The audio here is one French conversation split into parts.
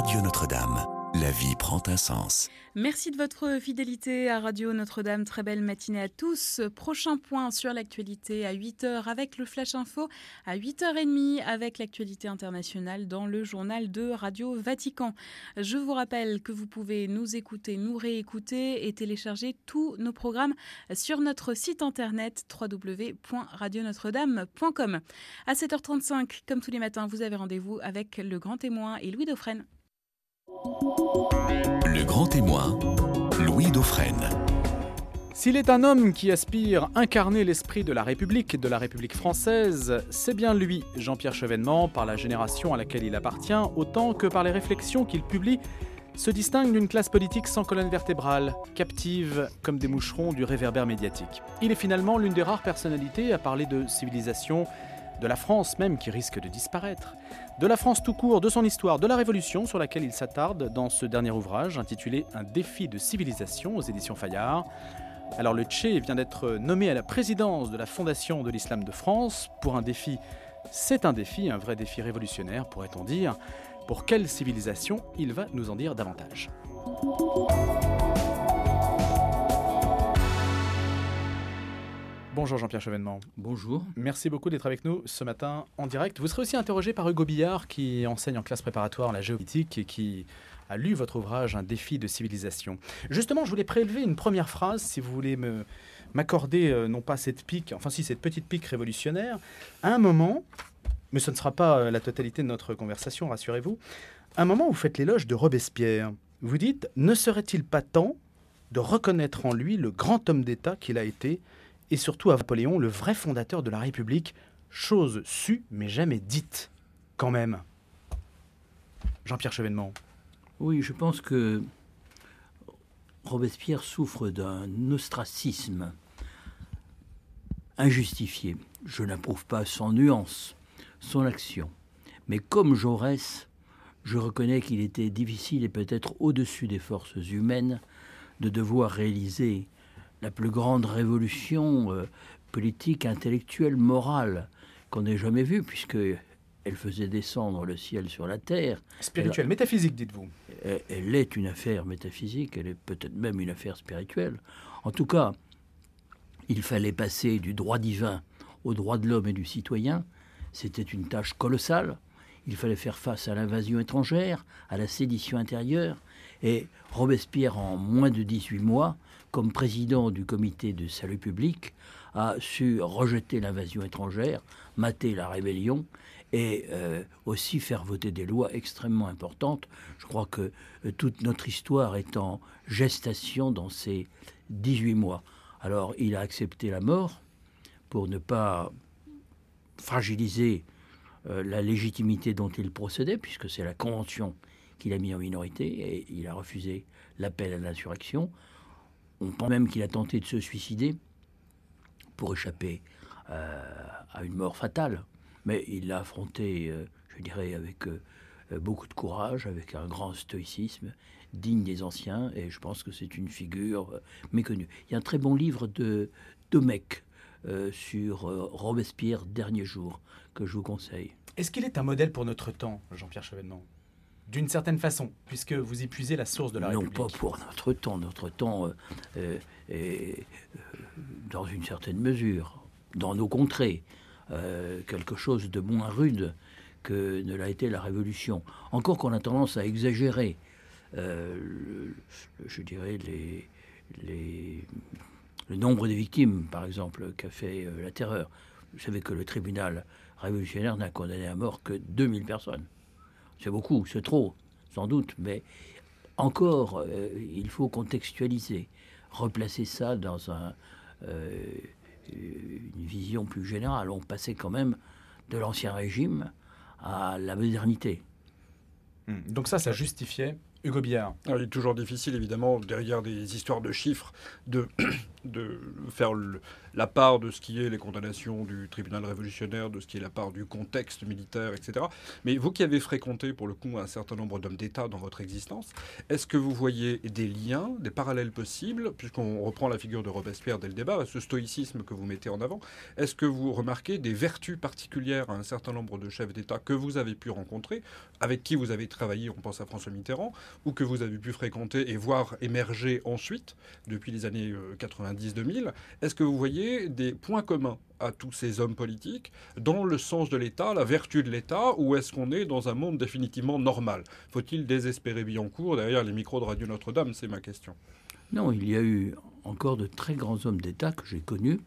Radio Notre-Dame. La vie prend un sens. Merci de votre fidélité à Radio Notre-Dame. Très belle matinée à tous. Prochain point sur l'actualité à 8h avec le Flash Info, à 8h30 avec l'actualité internationale dans le journal de Radio Vatican. Je vous rappelle que vous pouvez nous écouter, nous réécouter et télécharger tous nos programmes sur notre site internet www.radionotre-dame.com. À 7h35, comme tous les matins, vous avez rendez-vous avec le grand témoin et Louis Dauphren. Le grand témoin, Louis Dauphren. S'il est un homme qui aspire incarner l'esprit de la République, de la République française, c'est bien lui, Jean-Pierre Chevènement, par la génération à laquelle il appartient, autant que par les réflexions qu'il publie, se distingue d'une classe politique sans colonne vertébrale, captive comme des moucherons du réverbère médiatique. Il est finalement l'une des rares personnalités à parler de civilisation, de la France même qui risque de disparaître, de la France tout court, de son histoire, de la Révolution sur laquelle il s'attarde dans ce dernier ouvrage intitulé Un défi de civilisation aux éditions Fayard. Alors le Tché vient d'être nommé à la présidence de la Fondation de l'Islam de France pour un défi, c'est un défi, un vrai défi révolutionnaire pourrait-on dire. Pour quelle civilisation Il va nous en dire davantage? Bonjour Jean-Pierre Chevènement. Bonjour. Merci beaucoup d'être avec nous ce matin en direct. Vous serez aussi interrogé par Hugo Billard qui enseigne en classe préparatoire la géopolitique et qui a lu votre ouvrage Un défi de civilisation. Justement, je voulais prélever une première phrase, si vous voulez me m'accorder euh, non pas cette pique, enfin si cette petite pique révolutionnaire, à un moment, mais ce ne sera pas euh, la totalité de notre conversation, rassurez-vous, à un moment où vous faites l'éloge de Robespierre. Vous dites, ne serait-il pas temps de reconnaître en lui le grand homme d'État qu'il a été et surtout à Napoléon, le vrai fondateur de la République, chose sue mais jamais dite, quand même. Jean-Pierre Chevènement. Oui, je pense que Robespierre souffre d'un ostracisme injustifié. Je n'approuve pas son nuance, son action. Mais comme Jaurès, je reconnais qu'il était difficile et peut-être au-dessus des forces humaines de devoir réaliser la plus grande révolution euh, politique, intellectuelle, morale qu'on ait jamais vue, puisque elle faisait descendre le ciel sur la terre. Spirituelle, métaphysique, dites-vous. Elle, elle, est une affaire métaphysique, elle est peut-être même une affaire spirituelle. En tout cas, il fallait passer du droit divin au droit de l'homme et du citoyen. C'était une tâche colossale. Il fallait faire face à l'invasion étrangère, à la sédition intérieure. Et Robespierre, en moins de 18 mois, comme président du comité de salut public, a su rejeter l'invasion étrangère, mater la rébellion et euh, aussi faire voter des lois extrêmement importantes. Je crois que euh, toute notre histoire est en gestation dans ces 18 mois. Alors il a accepté la mort pour ne pas fragiliser euh, la légitimité dont il procédait, puisque c'est la Convention qu'il a mis en minorité, et il a refusé l'appel à l'insurrection. On pense même qu'il a tenté de se suicider pour échapper euh, à une mort fatale. Mais il l'a affronté, euh, je dirais, avec euh, beaucoup de courage, avec un grand stoïcisme, digne des anciens, et je pense que c'est une figure méconnue. Il y a un très bon livre de Domecq sur Robespierre, Dernier jour, que je vous conseille. Est-ce qu'il est un modèle pour notre temps, Jean-Pierre Chevènement? D'une certaine façon, puisque vous épuisez la source de la non République. pas pour notre temps. Notre temps euh, euh, est, euh, dans une certaine mesure, dans nos contrées, quelque chose de moins rude que ne l'a été la Révolution. Encore qu'on a tendance à exagérer, le- je dirais, les, les- le nombre de victimes, par exemple, qu'a fait la terreur. Vous savez que le tribunal révolutionnaire n'a condamné à mort que 2000 personnes. C'est beaucoup, c'est trop, sans doute, mais encore, euh, il faut contextualiser, replacer ça dans un, euh, une vision plus générale. On passait quand même de l'ancien régime à la modernité. Hmm. Donc ça, ça justifiait Hugo Billard. il est toujours difficile, évidemment, derrière des histoires de chiffres, de, de faire le, la part de ce qui est les condamnations du tribunal révolutionnaire, de ce qui est la part du contexte militaire, etc. Mais vous qui avez fréquenté, pour le coup, un certain nombre d'hommes d'État dans votre existence, est-ce que vous voyez des liens, des parallèles possibles, puisqu'on reprend la figure de Robespierre dès le débat, ce stoïcisme que vous mettez en avant, est-ce que vous remarquez des vertus particulières à un certain nombre de chefs d'État que vous avez pu rencontrer, avec qui vous avez travaillé, on pense à François Mitterrand, ou que vous avez pu fréquenter et voir émerger ensuite, depuis les années 90-2000 euh, Est-ce que vous voyez des points communs à tous ces hommes politiques dans le sens de l'État, la vertu de l'État, ou est-ce qu'on est dans un monde définitivement normal? Faut-il désespérer Billancourt derrière les micros de Radio Notre-Dame? C'est ma question. Non, il y a eu encore de très grands hommes d'État que j'ai connus.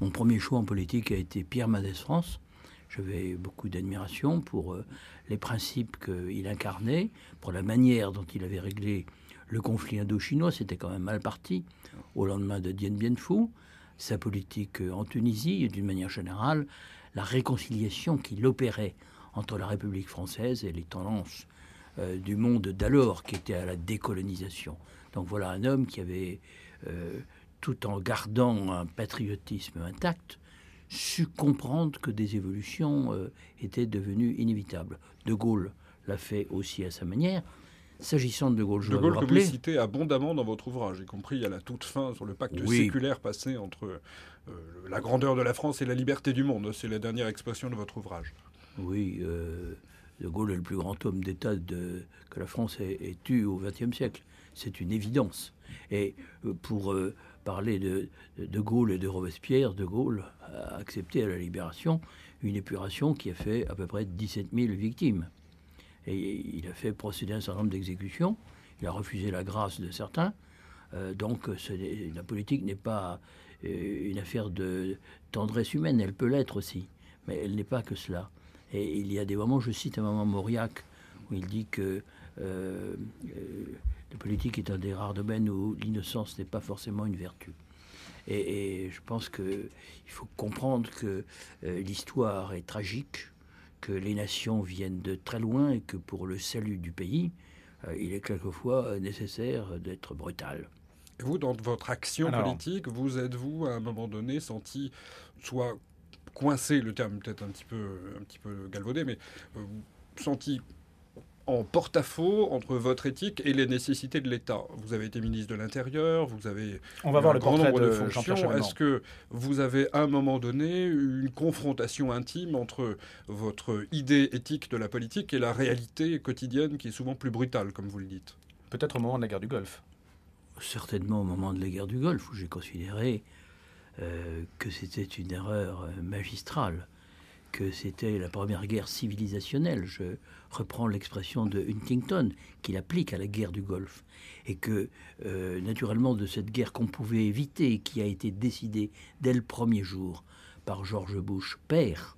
Mon premier choix en politique a été Pierre Mendès France. J'avais beaucoup d'admiration pour euh, les principes qu'il incarnait, pour la manière dont il avait réglé le conflit indo-chinois, c'était quand même mal parti au lendemain de Dien Bien Phu, sa politique en Tunisie et d'une manière générale, la réconciliation qu'il opérait entre la République française et les tendances euh, du monde d'alors qui était à la décolonisation. Donc voilà un homme qui avait, euh, tout en gardant un patriotisme intact, su comprendre que des évolutions euh, étaient devenues inévitables. De Gaulle l'a fait aussi à sa manière. S'agissant de De Gaulle, je De Gaulle que rappeler, vous citez abondamment dans votre ouvrage, y compris à la toute fin sur le pacte séculaire passé entre euh, la grandeur de la France et la liberté du monde. C'est la dernière expression de votre ouvrage. Oui, euh, De Gaulle est le plus grand homme d'État que la France ait, eu au XXe siècle. C'est une évidence. Et euh, pour parler de, de Gaulle et de Robespierre, De Gaulle a accepté à la Libération une épuration qui a fait à peu près 17 000 victimes. Il a fait procéder à un certain nombre d'exécutions. Il a refusé la grâce de certains. Euh, donc la politique n'est pas euh, une affaire de tendresse humaine, elle peut l'être aussi, mais elle n'est pas que cela. Et il y a des moments, je cite un moment Mauriac, où il dit que euh, la politique est un des rares domaines où l'innocence n'est pas forcément une vertu. Et je pense qu'il faut comprendre que l'histoire est tragique, que les nations viennent de très loin et que pour le salut du pays, euh, il est quelquefois nécessaire d'être brutal. Et vous, dans votre action politique, vous êtes-vous à un moment donné senti soit coincé, le terme peut-être un petit peu, un petit peu galvaudé, mais euh, senti en porte-à-faux entre votre éthique et les nécessités de l'État. Vous avez été ministre de l'Intérieur, vous avez On va voir le grand nombre de, fonctions. Est-ce que vous avez à un moment donné une confrontation intime entre votre idée éthique de la politique et la réalité quotidienne qui est souvent plus brutale, comme vous le dites? Peut-être au moment de la guerre du Golfe. Certainement au moment de la guerre du Golfe, où j'ai considéré euh, que c'était une erreur euh, magistrale que c'était la première guerre civilisationnelle. Je reprends l'expression de Huntington, qu'il applique à la guerre du Golfe. Et que, euh, naturellement, de cette guerre qu'on pouvait éviter, qui a été décidée dès le premier jour par George Bush, père,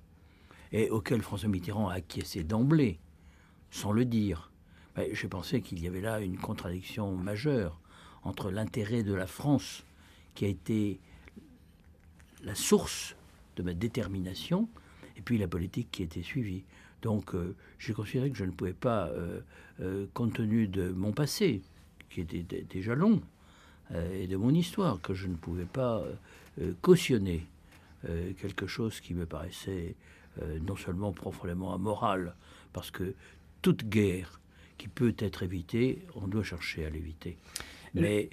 et auquel François Mitterrand a acquiescé d'emblée, sans le dire, j'ai pensé qu'il y avait là une contradiction majeure entre l'intérêt de la France, qui a été la source de ma détermination, et puis la politique qui était suivie. Donc euh, j'ai considéré que je ne pouvais pas, euh, euh, compte tenu de mon passé, qui était déjà long, et de mon histoire, que je ne pouvais pas cautionner quelque chose qui me paraissait non seulement profondément amoral, parce que toute guerre qui peut être évitée, on doit chercher à l'éviter. Mais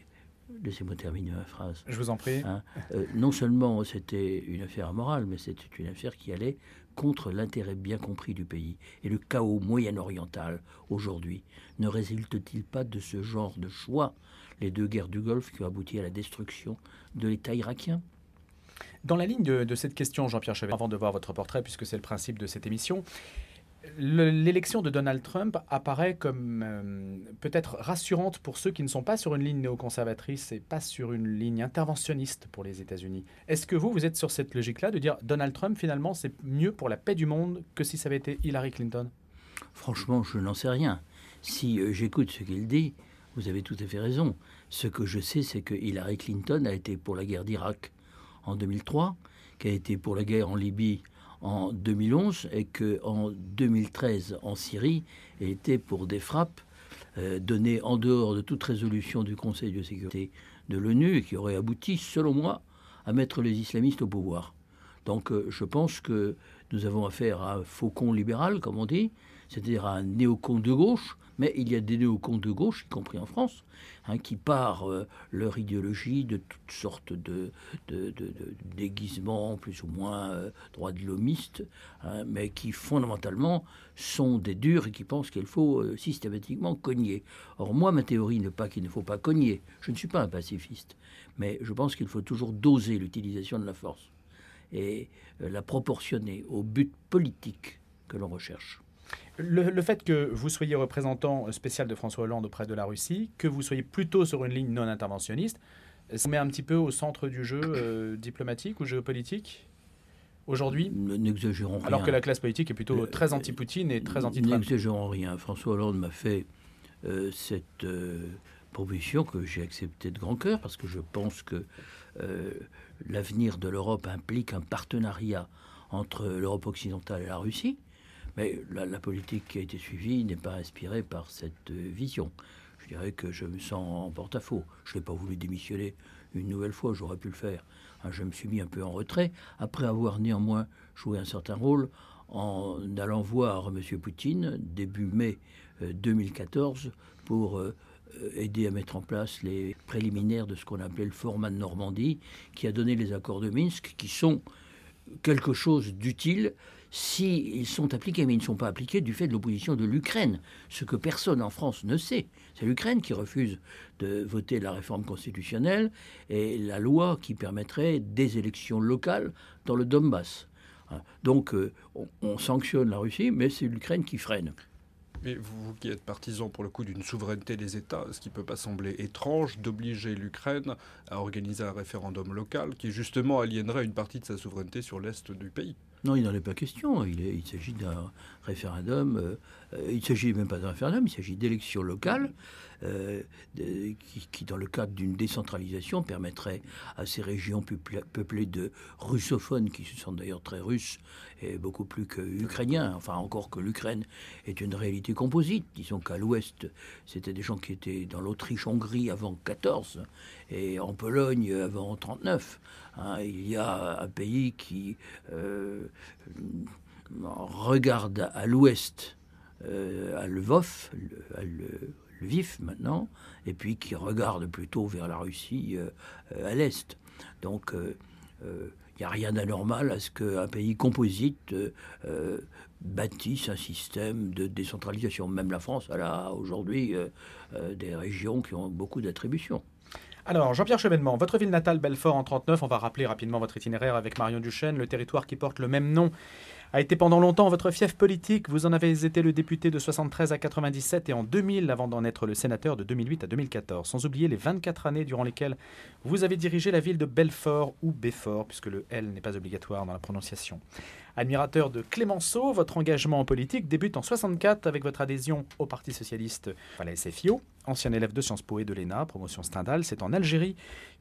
Laissez-moi terminer ma phrase. Je vous en prie. Hein, euh, non seulement c'était une affaire morale, mais c'était une affaire qui allait contre l'intérêt bien compris du pays. Et le chaos moyen-oriental, aujourd'hui, ne résulte-t-il pas de ce genre de choix Les deux guerres du Golfe qui ont abouti à la destruction de l'État irakien? Dans la ligne de, de cette question, Jean-Pierre Chevet, avant de voir votre portrait, puisque c'est le principe de cette émission, l'élection de Donald Trump apparaît comme euh, peut-être rassurante pour ceux qui ne sont pas sur une ligne néoconservatrice et pas sur une ligne interventionniste pour les États-Unis. Est-ce que vous, vous êtes sur cette logique-là de dire Donald Trump, finalement, c'est mieux pour la paix du monde que si ça avait été Hillary Clinton? Franchement, je n'en sais rien. Si euh, j'écoute ce qu'il dit, vous avez tout à fait raison. Ce que je sais, c'est que Hillary Clinton a été pour la guerre d'Irak en 2003, qui a été pour la guerre en Libye en 2011 et qu'en 2013 en Syrie était pour des frappes euh, données en dehors de toute résolution du Conseil de sécurité de l'ONU et qui auraient abouti, selon moi, à mettre les islamistes au pouvoir. Donc euh, je pense que nous avons affaire à un faucon libéral, comme on dit, c'est-à-dire à un néocon de gauche, mais il y a des néocons de gauche, y compris en France, hein, qui par euh, leur idéologie de toutes sortes de, déguisements plus ou moins euh, droits de l'homiste, hein, mais qui fondamentalement sont des durs et qui pensent qu'il faut systématiquement cogner. Or moi, ma théorie n'est pas qu'il ne faut pas cogner. Je ne suis pas un pacifiste, mais je pense qu'il faut toujours doser l'utilisation de la force et euh, la proportionner au but politique que l'on recherche. Le, fait que vous soyez représentant spécial de François Hollande auprès de la Russie, que vous soyez plutôt sur une ligne non interventionniste, ça met un petit peu au centre du jeu euh, diplomatique ou géopolitique aujourd'hui? N'exagérons rien. Alors que la classe politique est plutôt très anti-Poutine et très anti-Trump. N'exagérons rien. François Hollande m'a fait euh, cette proposition que j'ai acceptée de grand cœur parce que je pense que l'avenir de l'Europe implique un partenariat entre l'Europe occidentale et la Russie, mais la, politique qui a été suivie n'est pas inspirée par cette vision. Je dirais que je me sens en porte-à-faux. Je n'ai pas voulu démissionner une nouvelle fois, j'aurais pu le faire. Hein, je me suis mis un peu en retrait, après avoir néanmoins joué un certain rôle en allant voir M. Poutine début mai 2014 euh, pour euh, euh, aider à mettre en place les préliminaires de ce qu'on appelait le format de Normandie, qui a donné les accords de Minsk, qui sont quelque chose d'utile s'ils sont appliqués, mais ils ne sont pas appliqués du fait de l'opposition de l'Ukraine, ce que personne en France ne sait. C'est l'Ukraine qui refuse de voter la réforme constitutionnelle et la loi qui permettrait des élections locales dans le Donbass. Hein. Donc euh, on sanctionne la Russie, mais c'est l'Ukraine qui freine. Mais vous qui êtes partisan pour le coup d'une souveraineté des États, ce qui ne peut pas sembler étrange d'obliger l'Ukraine à organiser un référendum local qui justement aliénerait une partie de sa souveraineté sur l'Est du pays non, il n'en est pas question. Il, s'agit d'un référendum. Euh, il ne s'agit même pas d'un référendum, il s'agit d'élections locales euh, qui, dans le cadre d'une décentralisation, permettrait à ces régions peuplées de russophones, qui se sentent d'ailleurs très russes et beaucoup plus que ukrainiens, enfin encore que l'Ukraine est une réalité composite. Disons qu'à l'ouest, c'était des gens qui étaient dans l'Autriche-Hongrie avant 14 et en Pologne avant 39. Hein. il y a un pays qui euh, regarde à l'ouest, euh, à Lvov, à Lviv maintenant, et puis qui regarde plutôt vers la Russie euh, à l'est. Donc il n'y a rien d'anormal à ce qu'un pays composite bâtisse un système de décentralisation. Même la France, elle a aujourd'hui des régions qui ont beaucoup d'attributions. Alors, Jean-Pierre Chevènement, votre ville natale, Belfort, en 39, on va rappeler rapidement votre itinéraire avec Marion Duchesne, le territoire qui porte le même nom a été pendant longtemps votre fief politique. Vous en avez été le député de 73 à 97 et en 2000 avant d'en être le sénateur de 2008 à 2014. Sans oublier les 24 années durant lesquelles vous avez dirigé la ville de Belfort ou Béfort, puisque le L n'est pas obligatoire dans la prononciation. Admirateur de Clémenceau, votre engagement en politique débute en 64 avec votre adhésion au Parti socialiste à la SFIO. Ancien élève de Sciences Po et de l'ENA, promotion Stendhal, c'est en Algérie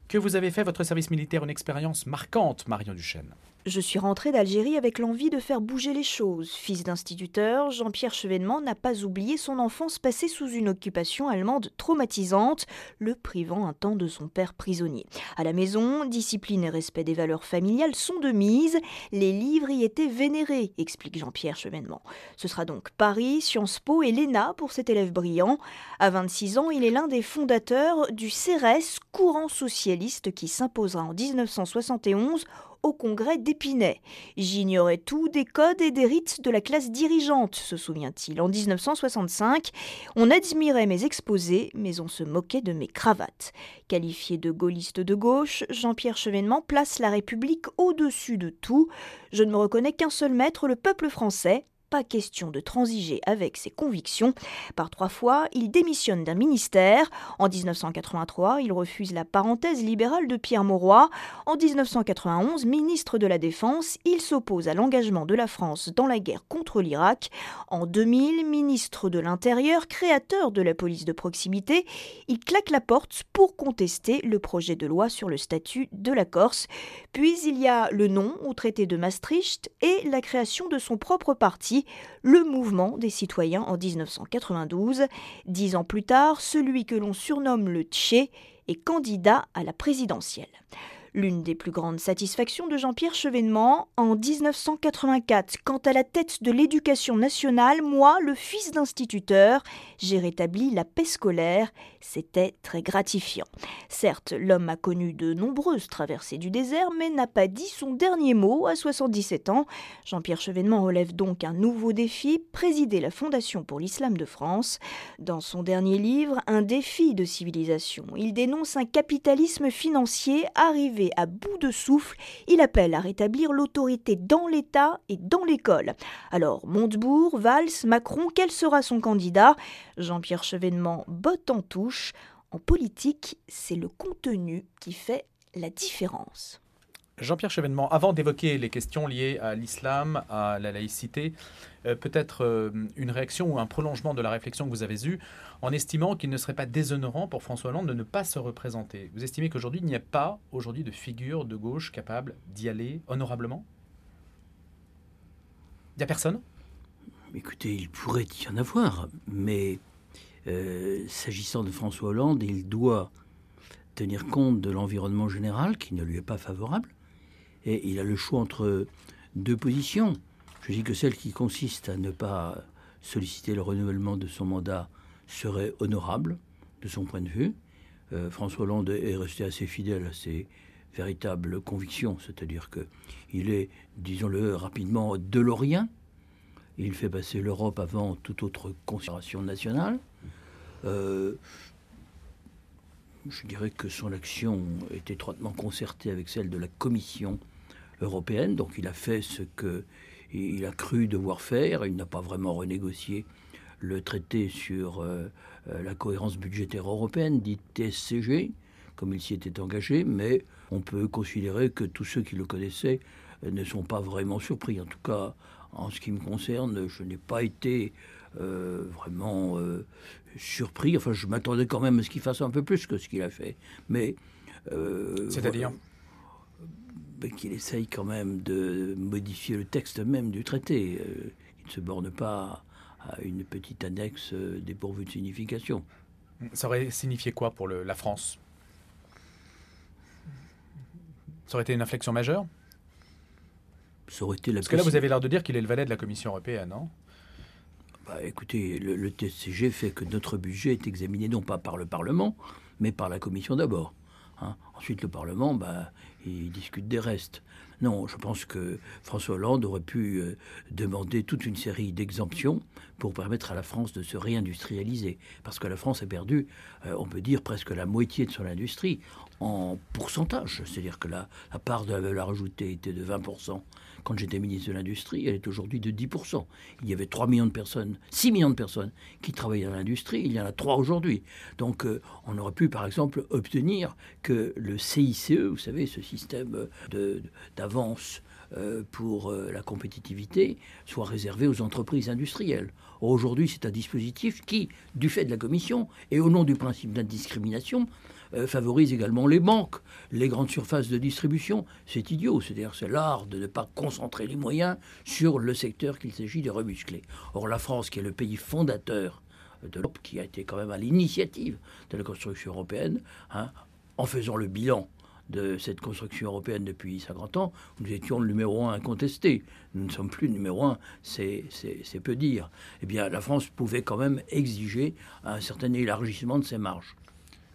que vous avez fait votre service militaire une expérience marquante, Marion Duchesne. Je suis rentré d'Algérie avec l'envie de faire bouger les choses. Fils d'instituteur, Jean-Pierre Chevènement n'a pas oublié son enfance passée sous une occupation allemande traumatisante, le privant un temps de son père prisonnier. À la maison, discipline et respect des valeurs familiales sont de mise. Les livres y étaient vénérés, explique Jean-Pierre Chevènement. Ce sera donc Paris, Sciences Po et l'ENA pour cet élève brillant. À 26 ans, il est l'un des fondateurs du CRS, courant socialiste qui s'imposera en 1971 au congrès d'Épinay. J'ignorais tout des codes et des rites de la classe dirigeante, se souvient-il. En 1965, on admirait mes exposés, mais on se moquait de mes cravates. Qualifié de gaulliste de gauche, Jean-Pierre Chevènement place la République au-dessus de tout. Je ne me reconnais qu'un seul maître, le peuple français, pas question de transiger avec ses convictions. Par trois fois, il démissionne d'un ministère. En 1983, il refuse la parenthèse libérale de Pierre Mauroy. En 1991, ministre de la Défense, il s'oppose à l'engagement de la France dans la guerre contre l'Irak. En 2000, ministre de l'Intérieur, créateur de la police de proximité, il claque la porte pour contester le projet de loi sur le statut de la Corse. Puis il y a le non au traité de Maastricht et la création de son propre parti, le Mouvement des citoyens en 1992. Dix ans plus tard, celui que l'on surnomme le Tché est candidat à la présidentielle. L'une des plus grandes satisfactions de Jean-Pierre Chevènement, en 1984, quant à la tête de l'éducation nationale, moi, le fils d'instituteur, j'ai rétabli la paix scolaire. C'était très gratifiant. Certes, l'homme a connu de nombreuses traversées du désert, mais n'a pas dit son dernier mot à 77 ans. Jean-Pierre Chevènement relève donc un nouveau défi, présider la Fondation pour l'Islam de France. Dans son dernier livre, Un défi de civilisation, il dénonce un capitalisme financier arrivé à bout de souffle, il appelle à rétablir l'autorité dans l'État et dans l'école. Alors, Montebourg, Valls, Macron, quel sera son candidat? Jean-Pierre Chevènement botte en touche. En politique, c'est le contenu qui fait la différence. Jean-Pierre Chevènement, avant d'évoquer les questions liées à l'islam, à la laïcité, euh, peut-être euh, une réaction ou un prolongement de la réflexion que vous avez eue en estimant qu'il ne serait pas déshonorant pour François Hollande de ne pas se représenter. Vous estimez qu'aujourd'hui, il n'y a pas aujourd'hui de figure de gauche capable d'y aller honorablement? Il n'y a personne? Écoutez, il pourrait y en avoir, mais euh, s'agissant de François Hollande, il doit tenir compte de l'environnement général qui ne lui est pas favorable et il a le choix entre deux positions. Je dis que celle qui consiste à ne pas solliciter le renouvellement de son mandat serait honorable de son point de vue. Euh, François Hollande est resté assez fidèle à ses véritables convictions, c'est-à-dire qu'il est, disons-le rapidement, delorien. Il fait passer l'Europe avant toute autre considération nationale. Euh, je dirais que son action est étroitement concertée avec celle de la Commission européenne, donc il a fait ce qu'il a cru devoir faire, il n'a pas vraiment renégocié le traité sur euh, euh, la cohérence budgétaire européenne, dit TSCG, comme il s'y était engagé, mais on peut considérer que tous ceux qui le connaissaient euh, ne sont pas vraiment surpris. En tout cas, en ce qui me concerne, je n'ai pas été vraiment surpris. Enfin, je m'attendais quand même à ce qu'il fasse un peu plus que ce qu'il a fait. Mais. C'est-à-dire? Qu'il essaye quand même de modifier le texte même du traité. il ne se borne pas à une petite annexe euh, dépourvue de signification. Ça aurait signifié quoi pour la France? Ça aurait été une inflexion majeure? Ça aurait été la Parce que là, vous avez l'air de dire qu'il est le valet de la Commission européenne, non? Bah, Écoutez, le, TSCG fait que notre budget est examiné non pas par le Parlement, mais par la Commission d'abord. Ensuite, le Parlement, bah, il discute des restes. Non, je pense que François Hollande aurait pu euh, demander toute une série d'exemptions pour permettre à la France de se réindustrialiser. Parce que la France a perdu, euh, on peut dire, presque la moitié de son industrie en pourcentage. C'est-à-dire que la, part de la valeur ajoutée était de 20% quand j'étais ministre de l'Industrie, elle est aujourd'hui de 10%. Il y avait 3 millions de personnes, 6 millions de personnes qui travaillaient dans l'industrie, il y en a 3 aujourd'hui. Donc euh, on aurait pu par exemple obtenir que le CICE, vous savez, ce système d'avance euh, pour euh, la compétitivité soit réservé aux entreprises industrielles. Aujourd'hui, c'est un dispositif qui, du fait de la Commission et au nom du principe d'indiscrimination, euh, favorise également les banques, les grandes surfaces de distribution. C'est idiot, c'est-à-dire c'est l'art de ne pas concentrer les moyens sur le secteur qu'il s'agit de remuscler. Or la France, qui est le pays fondateur de l'Europe, qui a été quand même à l'initiative de la construction européenne, hein, en faisant le bilan de cette construction européenne depuis 50 ans, nous étions le numéro un incontesté. Nous ne sommes plus le numéro un, c'est peu dire. Eh bien, la France pouvait quand même exiger un certain élargissement de ses marges.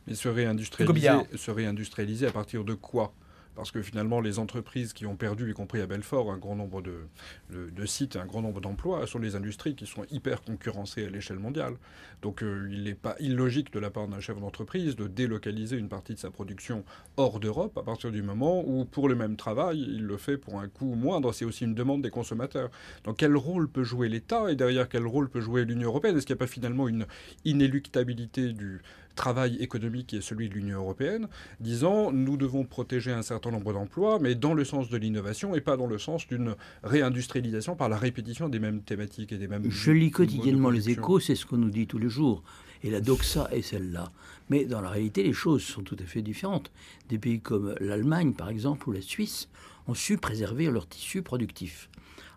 Mais se réindustrialiser, se réindustrialiser à partir de quoi? Parce que finalement, les entreprises qui ont perdu, y compris à Belfort, un grand nombre de, de, sites, un grand nombre d'emplois, sont les industries qui sont hyper concurrencées à l'échelle mondiale. Donc euh, il n'est pas illogique de la part d'un chef d'entreprise de délocaliser une partie de sa production hors d'Europe à partir du moment où, pour le même travail, il le fait pour un coût moindre. C'est aussi une demande des consommateurs. Donc quel rôle peut jouer l'État? Et derrière quel rôle peut jouer l'Union européenne? Est-ce qu'il n'y a pas finalement une inéluctabilité du, travail économique qui est celui de l'Union européenne, disant nous devons protéger un certain nombre d'emplois, mais dans le sens de l'innovation et pas dans le sens d'une réindustrialisation par la répétition des mêmes thématiques et des mêmes. Je lis quotidiennement les échos, c'est ce qu'on nous dit tous les jours. Et la doxa est celle-là. Mais dans la réalité, les choses sont tout à fait différentes. Des pays comme l'Allemagne, par exemple, ou la Suisse ont su préserver leur tissu productif.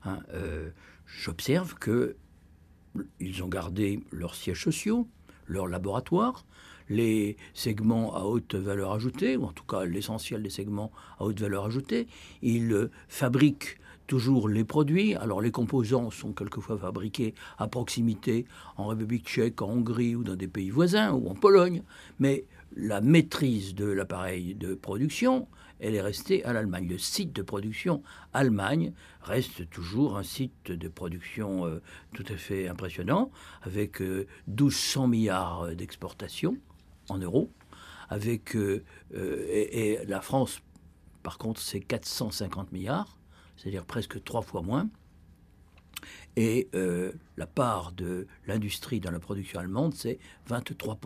Hein, euh, j'observe que ils ont gardé leurs sièges sociaux, leurs laboratoires, les segments à haute valeur ajoutée, ou en tout cas l'essentiel des segments à haute valeur ajoutée. Ils fabriquent toujours les produits. Alors les composants sont quelquefois fabriqués à proximité en République tchèque, en Hongrie ou dans des pays voisins ou en Pologne. Mais la maîtrise de l'appareil de production, elle est restée à l'Allemagne. Le site de production Allemagne reste toujours un site de production euh, tout à fait impressionnant, avec 1200 euh, milliards d'exportations en euros, euh, et, la France, par contre, c'est 450 milliards, c'est-à-dire presque trois fois moins. Et la part de l'industrie dans la production allemande, c'est 23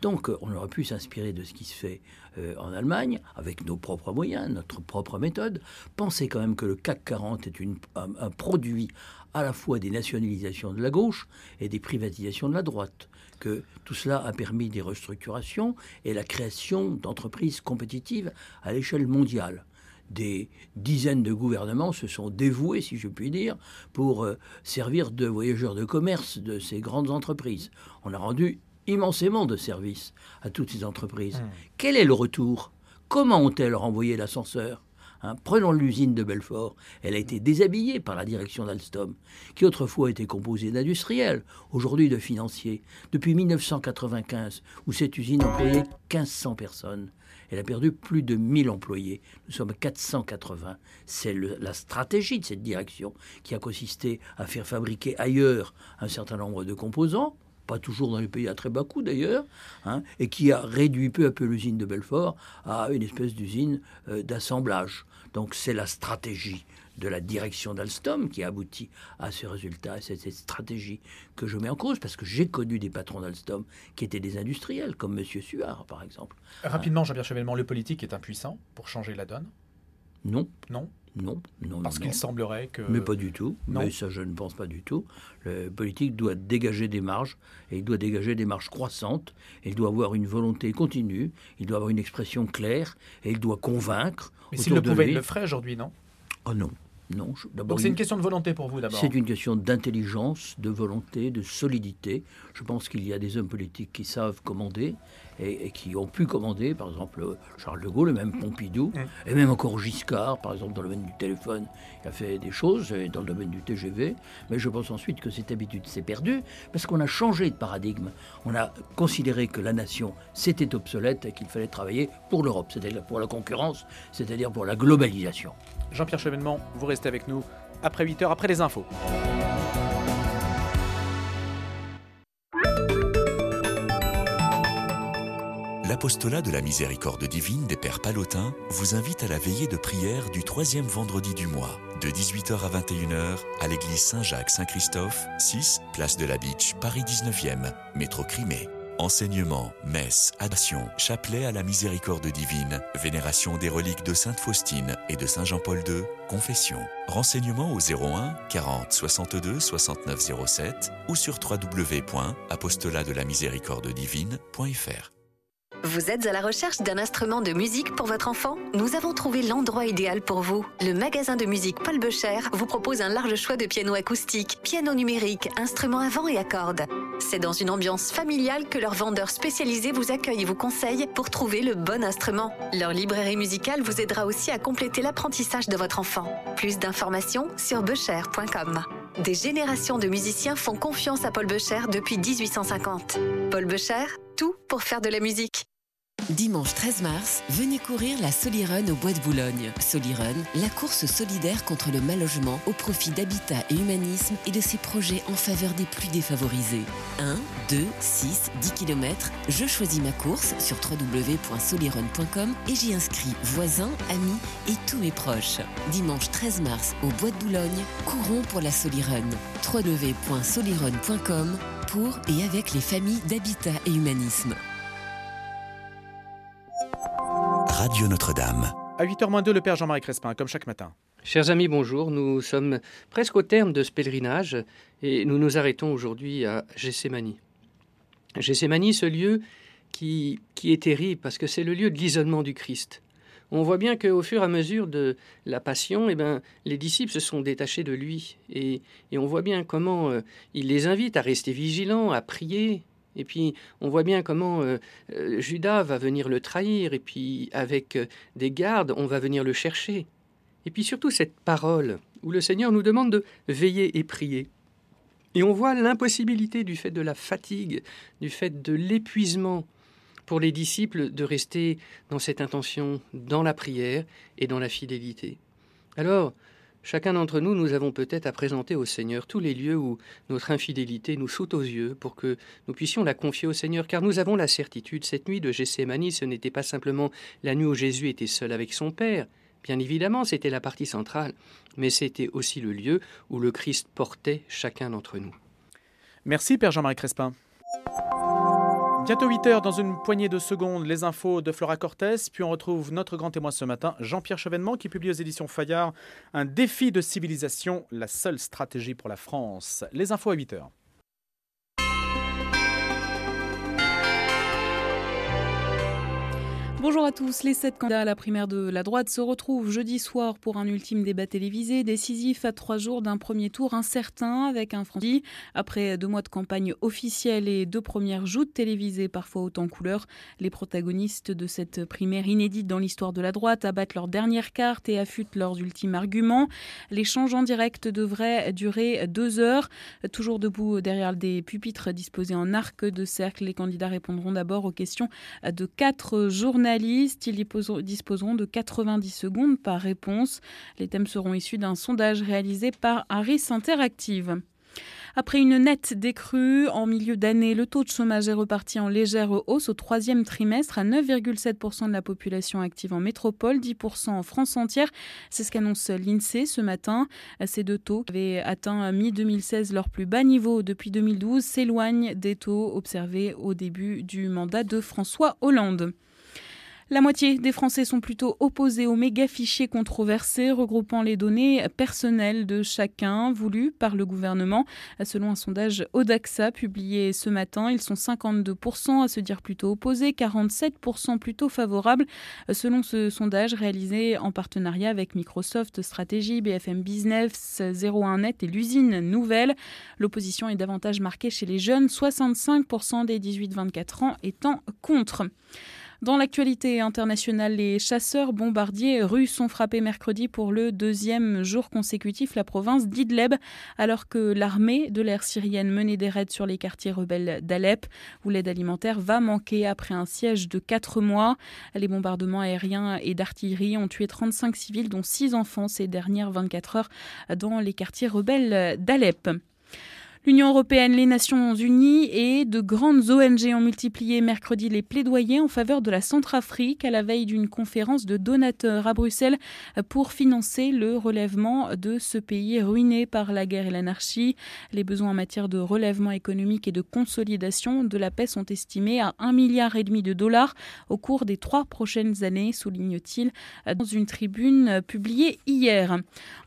donc on aurait pu s'inspirer de ce qui se fait euh, en Allemagne, avec nos propres moyens, notre propre méthode. Pensez quand même que le CAC 40 est un, produit à la fois des nationalisations de la gauche et des privatisations de la droite que tout cela a permis des restructurations et la création d'entreprises compétitives à l'échelle mondiale des dizaines de gouvernements se sont dévoués, si je puis dire, pour euh, servir de voyageurs de commerce de ces grandes entreprises. On a rendu immensément de services à toutes ces entreprises. Hmm. Quel est le retour? Comment ont-elles renvoyé l'ascenseur? Hein, Prenons l'usine de Belfort. Elle a été déshabillée par la direction d'Alstom, qui autrefois était composée d'industriels, aujourd'hui de financiers. Depuis 1995, où cette usine employait 1500 personnes, elle a perdu plus de 1000 employés. Nous sommes à 480. C'est la stratégie de cette direction qui a consisté à faire fabriquer ailleurs un certain nombre de composants pas toujours dans les pays à très bas coût d'ailleurs, hein, et qui a réduit peu à peu l'usine de Belfort à une espèce d'usine euh, d'assemblage. Donc c'est la stratégie de la direction d'Alstom qui a abouti à ce résultat. C'est cette stratégie que je mets en cause parce que j'ai connu des patrons d'Alstom qui étaient des industriels, comme M. Suard par exemple. Rapidement, Jean-Pierre Chevènement, le politique est impuissant pour changer la donne? Non. Non? Non, non. Parce qu'il semblerait que. Mais pas du tout. Mais ça, je ne pense pas du tout. Le politique doit dégager des marges, et il doit dégager des marges croissantes, il doit avoir une volonté continue, il doit avoir une expression claire, et il doit convaincre. Mais s'il le pouvait, il le ferait aujourd'hui, non? Oh non. Non, Donc c'est une question de volonté pour vous d'abord C'est une question d'intelligence, de volonté, de solidité. Je pense qu'il y a des hommes politiques qui savent commander et, qui ont pu commander, par exemple Charles de Gaulle, et même Pompidou, et même encore Giscard, par exemple dans le domaine du téléphone, il a fait des choses, et dans le domaine du TGV. Mais je pense ensuite que cette habitude s'est perdue parce qu'on a changé de paradigme. On a considéré que la nation, c'était obsolète et qu'il fallait travailler pour l'Europe, c'est-à-dire pour la concurrence, c'est-à-dire pour la globalisation. Jean-Pierre Chevènement, vous restez avec nous après 8 heures, après les infos. L'apostolat de la miséricorde divine des Pères Palotins vous invite à la veillée de prière du troisième vendredi du mois, de 18h à 21h, à l'église Saint-Jacques-Saint-Christophe, 6, place de la Biche, Paris 19e, métro Crimée. Enseignement, messe, adoration, chapelet à la miséricorde divine, vénération des reliques de Sainte Faustine et de Saint Jean-Paul II, confession. Renseignements au 01 40 62 69 07 ou sur www.apostolatdelamiséricordedivine.fr. Vous êtes à la recherche d'un instrument de musique pour votre enfant? Nous avons trouvé l'endroit idéal pour vous. Le magasin de musique Paul Becher vous propose un large choix de pianos acoustiques, pianos numériques, instruments à vent et à cordes. C'est dans une ambiance familiale que leurs vendeurs spécialisés vous accueillent et vous conseillent pour trouver le bon instrument. Leur librairie musicale vous aidera aussi à compléter l'apprentissage de votre enfant. Plus d'informations sur becher.com. Des générations de musiciens font confiance à Paul Becher depuis 1850. Paul Becher, pour faire de la musique. Dimanche 13 mars, venez courir la Solirun au Bois de Boulogne. Solirun, la course solidaire contre le mal logement au profit d'Habitat et Humanisme et de ses projets en faveur des plus défavorisés. 1, 2, 6, 10 km, je choisis ma course sur www.solirun.com et j'y inscris voisins, amis et tous mes proches. Dimanche 13 mars au Bois de Boulogne, courons pour la Solirun. www.solirun.com pour et avec les familles d'Habitat et Humanisme. Radio Notre-Dame. À 8h02, le Père Jean-Marie Crespin, comme chaque matin. Chers amis, bonjour. Nous sommes presque au terme de ce pèlerinage et nous nous arrêtons aujourd'hui à Gethsemane. Gethsemane, ce lieu qui, qui est terrible parce que c'est le lieu de l'isolement du Christ. On voit bien qu'au fur et à mesure de la passion, eh ben, les disciples se sont détachés de lui. Et, on voit bien comment euh, il les invite à rester vigilants, à prier, et puis, on voit bien comment euh, euh, Judas va venir le trahir, et puis avec des gardes, on va venir le chercher. Et puis surtout cette parole où le Seigneur nous demande de veiller et prier. Et on voit l'impossibilité du fait de la fatigue, du fait de l'épuisement pour les disciples de rester dans cette intention, dans la prière et dans la fidélité. Alors, Chacun d'entre nous, nous avons peut-être à présenter au Seigneur tous les lieux où notre infidélité nous saute aux yeux pour que nous puissions la confier au Seigneur, car nous avons la certitude, cette nuit de Gethsemane, ce n'était pas simplement la nuit où Jésus était seul avec son Père, bien évidemment c'était la partie centrale, mais c'était aussi le lieu où le Christ portait chacun d'entre nous. Merci Père Jean-Marie Crespin. Bientôt 8 heures, dans une poignée de secondes, les infos de Flora Cortés. Puis on retrouve notre grand témoin ce matin, Jean-Pierre Chevènement, qui publie aux éditions Fayard Un défi de civilisation, la seule stratégie pour la France. Les infos à 8 Bonjour à tous. Les sept candidats à la primaire de la droite se retrouvent jeudi soir pour un ultime débat télévisé décisif à trois jours d'un premier tour incertain avec un franchi. Après deux mois de campagne officielle et deux premières joutes télévisées parfois autant couleur, les protagonistes de cette primaire inédite dans l'histoire de la droite abattent leur dernière carte et affûtent leurs ultimes arguments. L'échange en direct devrait durer deux heures. Toujours debout derrière des pupitres disposés en arc de cercle, les candidats répondront d'abord aux questions de quatre ils disposeront de 90 secondes par réponse. Les thèmes seront issus d'un sondage réalisé par Harris Interactive. Après une nette décrue en milieu d'année, le taux de chômage est reparti en légère hausse au troisième trimestre à 9,7% de la population active en métropole, 10% en France entière. C'est ce qu'annonce l'INSEE ce matin. Ces deux taux, qui avaient atteint mi-2016 leur plus bas niveau depuis 2012, s'éloignent des taux observés au début du mandat de François Hollande. La moitié des Français sont plutôt opposés aux méga fichiers controversés regroupant les données personnelles de chacun voulus par le gouvernement. Selon un sondage Odaxa publié ce matin, ils sont 52% à se dire plutôt opposés, 47% plutôt favorables. Selon ce sondage réalisé en partenariat avec Microsoft Stratégie, BFM Business, 01net et l'usine Nouvelle, l'opposition est davantage marquée chez les jeunes, 65% des 18-24 ans étant contre. Dans l'actualité internationale, les chasseurs bombardiers russes ont frappé mercredi pour le deuxième jour consécutif la province d'Idleb, alors que l'armée de l'air syrienne menait des raids sur les quartiers rebelles d'Alep, où l'aide alimentaire va manquer après un siège de quatre mois. Les bombardements aériens et d'artillerie ont tué 35 civils, dont 6 enfants, ces dernières 24 heures dans les quartiers rebelles d'Alep. L'Union européenne, les Nations unies et de grandes ONG ont multiplié mercredi les plaidoyers en faveur de la Centrafrique à la veille d'une conférence de donateurs à Bruxelles pour financer le relèvement de ce pays ruiné par la guerre et l'anarchie. Les besoins en matière de relèvement économique et de consolidation de la paix sont estimés à 1,5 milliard de dollars au cours des trois prochaines années, souligne-t-il dans une tribune publiée hier.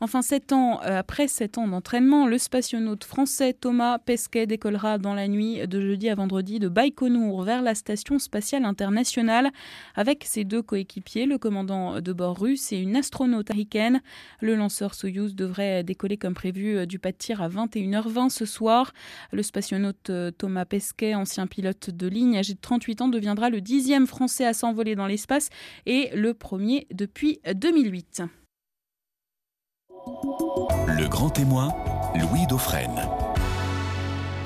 Enfin, sept ans après sept ans d'entraînement, le spationaute français Thomas Pesquet décollera dans la nuit de jeudi à vendredi de Baïkonour vers la station spatiale internationale avec ses deux coéquipiers, le commandant de bord russe et une astronaute américaine. Le lanceur Soyuz devrait décoller comme prévu du pas de tir à 21h20 ce soir. Le spationaute Thomas Pesquet, ancien pilote de ligne âgé de 38 ans, deviendra le dixième Français à s'envoler dans l'espace et le premier depuis 2008. Le grand témoin, Louis.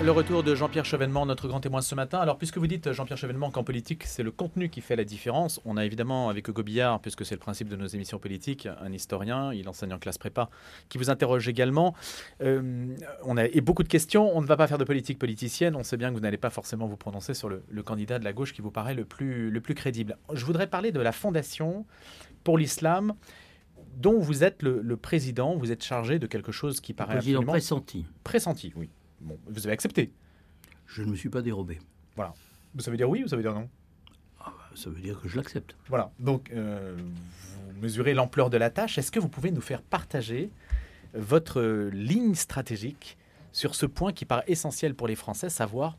Le retour de Jean-Pierre Chevènement, notre grand témoin ce matin. Alors, puisque vous dites, Jean-Pierre Chevènement, qu'en politique, c'est le contenu qui fait la différence, on a évidemment, avec Hugo Billard, puisque c'est le principe de nos émissions politiques, un historien, il enseigne en classe prépa, qui vous interroge également. Euh, on a et beaucoup de questions. On ne va pas faire de politique politicienne. On sait bien que vous n'allez pas forcément vous prononcer sur le, candidat de la gauche qui vous paraît le plus, le plus crédible. Je voudrais parler de la Fondation pour l'islam dont vous êtes le, président, vous êtes chargé de quelque chose qui paraît président pressenti. Pressenti, oui. Bon, vous avez accepté. Je ne me suis pas dérobé. Voilà. Ça veut dire oui ou ça veut dire non? Ah bah, Ça veut dire que je l'accepte. Voilà. Donc, euh, vous mesurez l'ampleur de la tâche. Est-ce que vous pouvez nous faire partager votre ligne stratégique sur ce point qui paraît essentiel pour les Français, savoir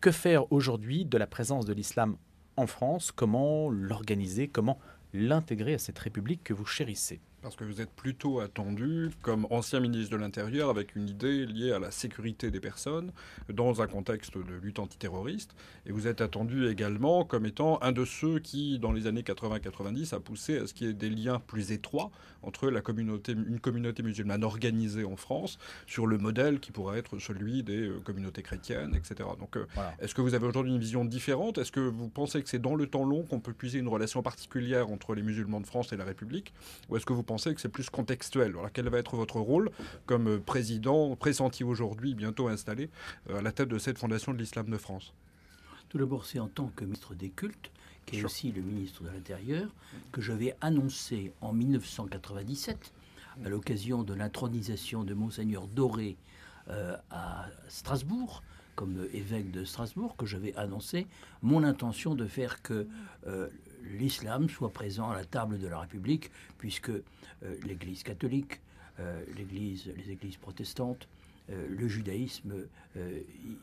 que faire aujourd'hui de la présence de l'islam en France, comment l'organiser, comment l'intégrer à cette République que vous chérissez? Parce que vous êtes plutôt attendu comme ancien ministre de l'Intérieur avec une idée liée à la sécurité des personnes dans un contexte de lutte antiterroriste. Et vous êtes attendu également comme étant un de ceux qui, dans les années 80-90, a poussé à ce qu'il y ait des liens plus étroits entre la communauté, une communauté musulmane organisée en France sur le modèle qui pourrait être celui des euh, communautés chrétiennes, etc. Donc, euh, est-ce que vous avez aujourd'hui une vision différente? Est-ce que vous pensez que c'est dans le temps long qu'on peut puiser une relation particulière entre les musulmans de France et la République? Ou est-ce que vous que c'est plus contextuel. Alors quel va être votre rôle comme euh, président pressenti aujourd'hui, bientôt installé, euh, à la tête de cette fondation de l'islam de France? Tout d'abord, c'est en tant que ministre des cultes, qui est aussi le ministre de l'Intérieur, que j'avais annoncé en 1997, à l'occasion de l'intronisation de Monseigneur Doré euh, à Strasbourg, comme évêque de Strasbourg, que j'avais annoncé mon intention de faire que l'islam soit présent à la table de la République, puisque euh, l'Église catholique, euh, l'Église, les Églises protestantes, euh, le judaïsme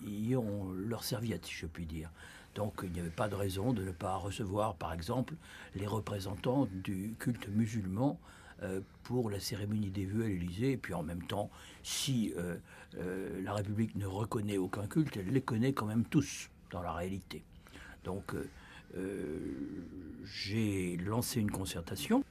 y ont leur serviette, si je puis dire. Donc il n'y avait pas de raison de ne pas recevoir, par exemple, les représentants du culte musulman pour la cérémonie des vœux à l'Élysée. Et puis en même temps, si la République ne reconnaît aucun culte, elle les connaît quand même tous dans la réalité. Donc euh, j'ai lancé une concertation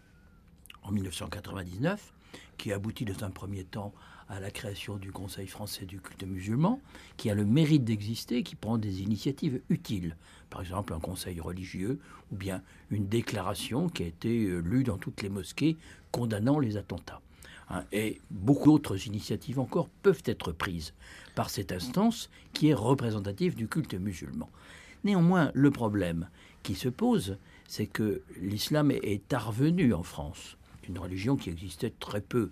en 1999 qui aboutit dans un premier temps à la création du Conseil français du culte musulman, qui a le mérite d'exister, qui prend des initiatives utiles. Par exemple, un conseil religieux ou bien une déclaration qui a été euh, lue dans toutes les mosquées condamnant les attentats. Hein, et beaucoup d'autres initiatives encore peuvent être prises par cette instance qui est représentative du culte musulman. Néanmoins, le problème qui se pose, c'est que l'islam est arvenu en France. Une religion qui existait très peu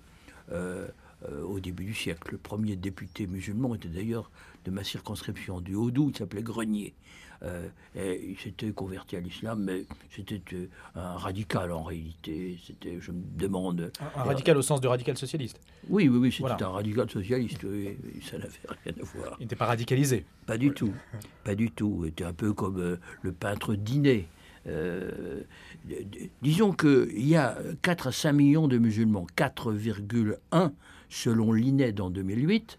euh, euh, au début du siècle. Le premier député musulman était d'ailleurs de ma circonscription du Haut-Doubs, il s'appelait Grenier. Euh, et il s'était converti à l'islam, mais c'était un radical en réalité. C'était, je me demande. Un, radical au sens de radical socialiste Oui, oui, oui, c'était un radical socialiste. ça n'avait rien à voir. Il n'était pas radicalisé Pas du tout. Pas du tout. Il était un peu comme le peintre Dinet. Disons qu'il y a 4 à 5 millions de musulmans, 4,1 selon l'INED en 2008,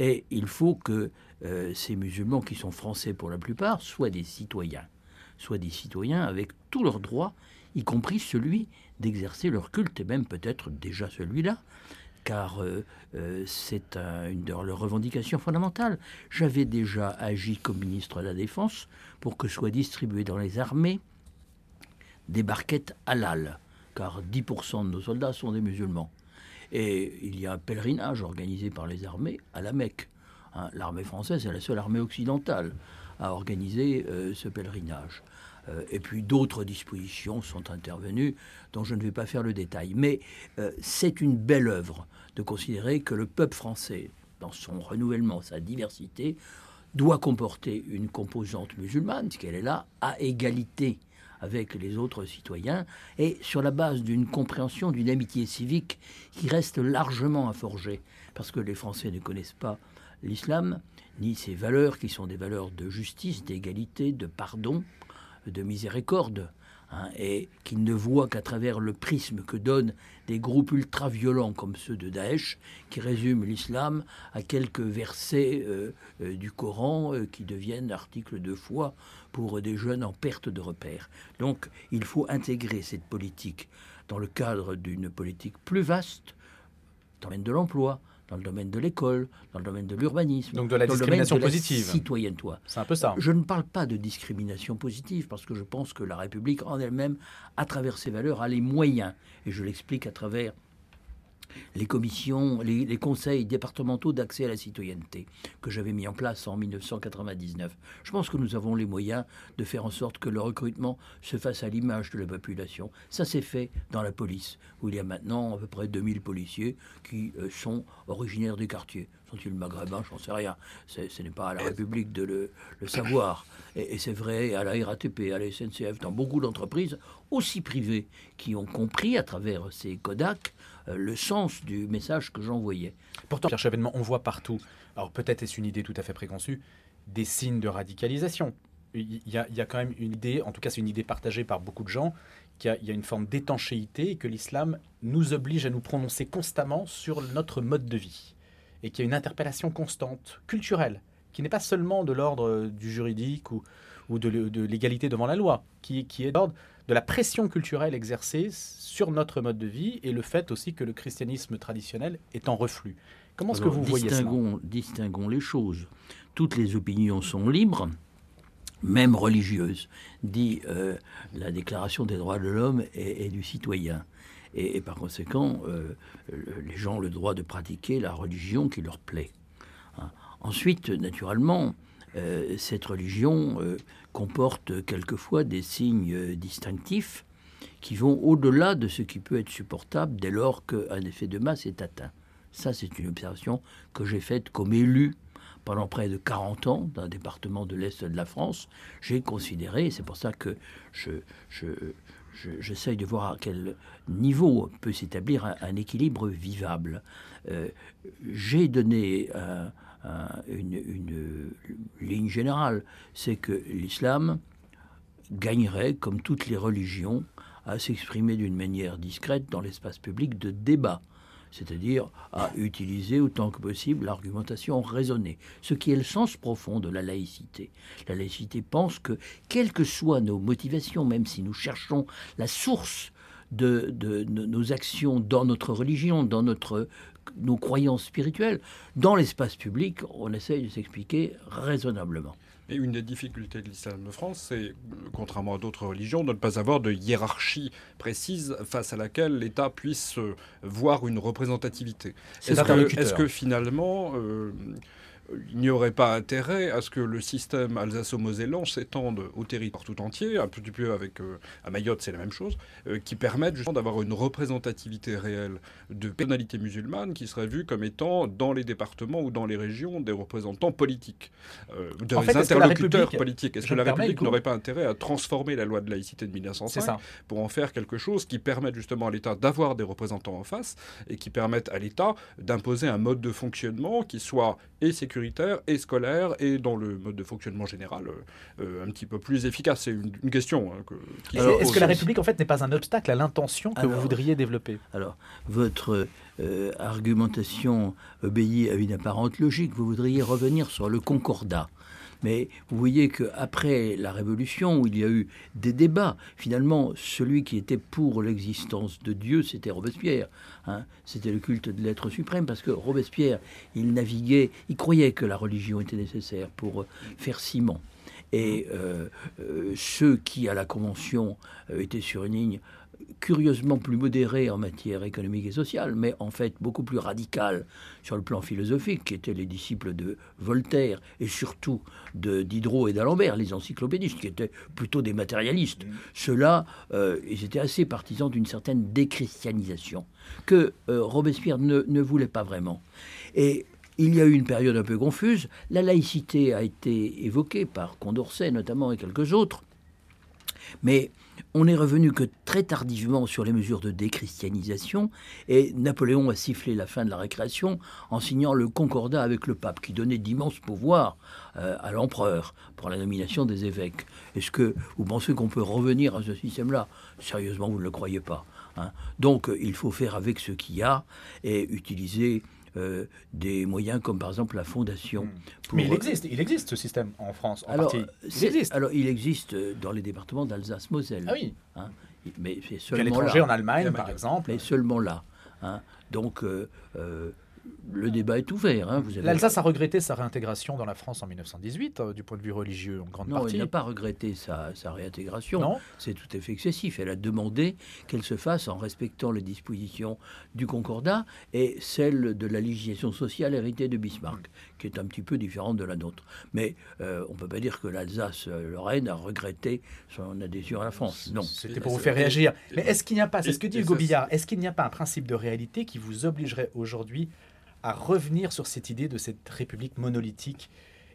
et il faut que euh, ces musulmans, qui sont français pour la plupart, soient des citoyens, soient des citoyens avec tous leurs droits, y compris celui d'exercer leur culte, et même peut-être déjà celui-là, car euh, euh, c'est une de leurs revendications fondamentales. J'avais déjà agi comme ministre de la Défense pour que soient distribuées dans les armées des barquettes halal, car 10% de nos soldats sont des musulmans. Et il y a un pèlerinage organisé par les armées à la Mecque. Hein, l'armée française est la seule armée occidentale à organiser euh, ce pèlerinage. Euh, et puis d'autres dispositions sont intervenues dont je ne vais pas faire le détail. Mais euh, c'est une belle œuvre de considérer que le peuple français, dans son renouvellement, sa diversité, doit comporter une composante musulmane, puisqu'elle est là, à égalité avec les autres citoyens, et sur la base d'une compréhension, d'une amitié civique qui reste largement à forger, parce que les Français ne connaissent pas l'islam, ni ses valeurs qui sont des valeurs de justice, d'égalité, de pardon, de miséricorde. Hein, et qu'il ne voit qu'à travers le prisme que donnent des groupes ultra-violents comme ceux de Daesh, qui résument l'islam à quelques versets euh, euh, du Coran euh, qui deviennent articles de foi pour des jeunes en perte de repère. Donc il faut intégrer cette politique dans le cadre d'une politique plus vaste, dans le domaine de l'emploi, dans le domaine de l'école, dans le domaine de l'urbanisme. Donc de la discrimination positive. Citoyenne, toi. C'est un peu ça. Je ne parle pas de discrimination positive parce que je pense que la République en elle-même, à travers ses valeurs, a les moyens. Et je l'explique à travers les commissions, les, conseils départementaux d'accès à la citoyenneté que j'avais mis en place en 1999. Je pense que nous avons les moyens de faire en sorte que le recrutement se fasse à l'image de la population. Ça s'est fait dans la police, où il y a maintenant à peu près 2000 policiers qui euh, sont originaires des quartiers. Sont-ils maghrébins? J'en sais rien. Ce n'est pas à la République de le, savoir. Et, et c'est vrai à la RATP, à la SNCF, dans beaucoup d'entreprises, aussi privées, qui ont compris à travers ces Kodak le sens du message que j'envoyais. Pourtant, Pierre Chevènement, on voit partout, alors peut-être est-ce une idée tout à fait préconçue, des signes de radicalisation. Il y, a, quand même une idée, en tout cas c'est une idée partagée par beaucoup de gens, qu'il y, a une forme d'étanchéité et que l'islam nous oblige à nous prononcer constamment sur notre mode de vie. Et qu'il y a une interpellation constante, culturelle, qui n'est pas seulement de l'ordre du juridique ou, de, l'égalité devant la loi, qui, qui est d'ordre de la pression culturelle exercée sur notre mode de vie et le fait aussi que le christianisme traditionnel est en reflux. Comment est-ce que vous voyez ça Distinguons les choses. Toutes les opinions sont libres, même religieuses, dit euh, la Déclaration des droits de l'homme et, du citoyen. Et, par conséquent, euh, les gens ont le droit de pratiquer la religion qui leur plaît. Hein. Ensuite, naturellement, euh, cette religion comporte quelquefois des signes euh, distinctifs qui vont au-delà de ce qui peut être supportable dès lors qu'un effet de masse est atteint. Ça, c'est une observation que j'ai faite comme élu pendant près de 40 ans d'un département de l'Est de la France. J'ai considéré, et c'est pour ça que je, j'essaye de voir à quel niveau peut s'établir un, équilibre vivable. j'ai donné un, une, ligne générale, c'est que l'islam gagnerait, comme toutes les religions, à s'exprimer d'une manière discrète dans l'espace public de débat, c'est-à-dire à utiliser autant que possible l'argumentation raisonnée, ce qui est le sens profond de la laïcité. La laïcité pense que, quelles que soient nos motivations, même si nous cherchons la source de, de, nos actions dans notre religion, dans notre nos croyances spirituelles. Dans l'espace public, on essaye de s'expliquer raisonnablement. Et une des difficultés de l'islam de France, c'est, contrairement à d'autres religions, de ne pas avoir de hiérarchie précise face à laquelle l'État puisse euh, voir une représentativité. Est-ce que, est que, finalement, euh, il n'y aurait pas intérêt à ce que le système alsaco-mosellan s'étende au territoire tout entier, un petit peu avec euh, à Mayotte, c'est la même chose, euh, qui permette justement d'avoir une représentativité réelle de pénalités musulmanes qui seraient vues comme étant dans les départements ou dans les régions des représentants politiques, euh, des interlocuteurs politiques. Est-ce que la République n'aurait pas intérêt à transformer la loi de laïcité de 1905 pour en faire quelque chose qui permette justement à l'État d'avoir des représentants en face et qui permette à l'État d'imposer un mode de fonctionnement qui soit et sécuritaire et scolaire et dans le mode de fonctionnement général euh, euh, un petit peu plus efficace. C'est une, question. Hein, Est-ce que la République en fait n'est pas un obstacle à l'intention que vous voudriez développer? Alors, votre euh, argumentation obéit à une apparente logique. Vous voudriez revenir sur le concordat. Mais vous voyez qu'après la Révolution, où il y a eu des débats, finalement, celui qui était pour l'existence de Dieu, c'était Robespierre. Hein. C'était le culte de l'être suprême, parce que Robespierre, il naviguait, il croyait que la religion était nécessaire pour euh, faire ciment. Et euh, euh, ceux qui, à la Convention, étaient sur une ligne curieusement plus modéré en matière économique et sociale, mais en fait beaucoup plus radical sur le plan philosophique, qui étaient les disciples de Voltaire et surtout de Diderot et d'Alembert, les encyclopédistes, qui étaient plutôt des matérialistes. Ceux-là, euh, ils étaient assez partisans d'une certaine déchristianisation que euh, Robespierre ne, ne voulait pas vraiment. Et il y a eu une période un peu confuse. La laïcité a été évoquée par Condorcet notamment et quelques autres. Mais on est revenu que très tardivement sur les mesures de déchristianisation et Napoléon a sifflé la fin de la récréation en signant le concordat avec le pape qui donnait d'immenses pouvoirs euh, à l'empereur pour la nomination des évêques. Est-ce que vous pensez qu'on peut revenir à ce système-là? Sérieusement, vous ne le croyez pas. Hein? Donc il faut faire avec ce qu'il y a et utiliser euh, des moyens comme par exemple la fondation. Hmm. Mais il existe, il existe ce système en France, en alors, partie. Il existe. Alors il existe euh, dans les départements d'Alsace-Moselle. Ah oui. Hein. mais c'est seulement là. en Allemagne, par exemple. Mais seulement là. Hein. Donc, euh, le débat est ouvert. Hein, L'Alsace a regretté sa réintégration dans la France en 1918, euh, du point de vue religieux, en grande partie. Non, elle n'a pas regretté sa, réintégration. C'est tout à fait excessif. Elle a demandé qu'elle se fasse en respectant les dispositions du Concordat et celles de la législation sociale héritée de Bismarck, qui est un petit peu différente de la nôtre. Mais euh, on ne peut pas dire que l'Alsace-Lorraine a regretté son adhésion à la France. Non. C'était pour vous faire réagir. Mais est-ce qu'il n'y a pas, c'est ce que dit Hugo Billard, est-ce qu'il n'y a pas un principe de réalité qui vous obligerait aujourd'hui à revenir sur cette idée de cette république monolithique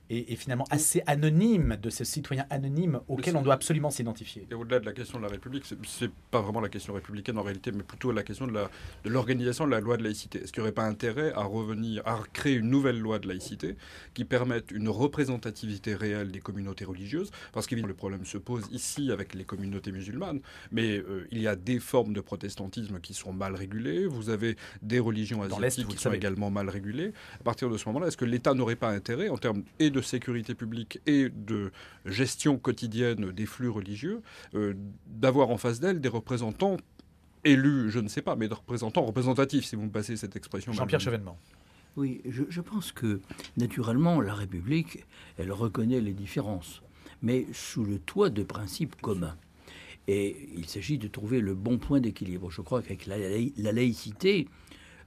et, finalement assez anonyme de ces citoyens anonymes auxquels on doit absolument s'identifier. Et au-delà de la question de la République, c'est pas vraiment la question républicaine en réalité, mais plutôt la question de l'organisation de, de, la loi de laïcité. Est-ce qu'il n'y aurait pas intérêt à revenir, à créer une nouvelle loi de laïcité qui permette une représentativité réelle des communautés religieuses? Parce qu'évidemment, le problème se pose ici avec les communautés musulmanes, mais euh, il y a des formes de protestantisme qui sont mal régulées. Vous avez des religions asiatiques qui sont également mal régulées. À partir de ce moment-là, est-ce que l'État n'aurait pas intérêt, en termes et de de sécurité publique et de gestion quotidienne des flux religieux, euh, d'avoir en face d'elle des représentants élus, je ne sais pas, mais des représentants représentatifs, si vous me passez cette expression. Jean-Pierre Chevènement. Oui, je, je, pense que naturellement, la République, elle reconnaît les différences, mais sous le toit de principes communs. Et il s'agit de trouver le bon point d'équilibre. Je crois qu'avec la, la, laïcité,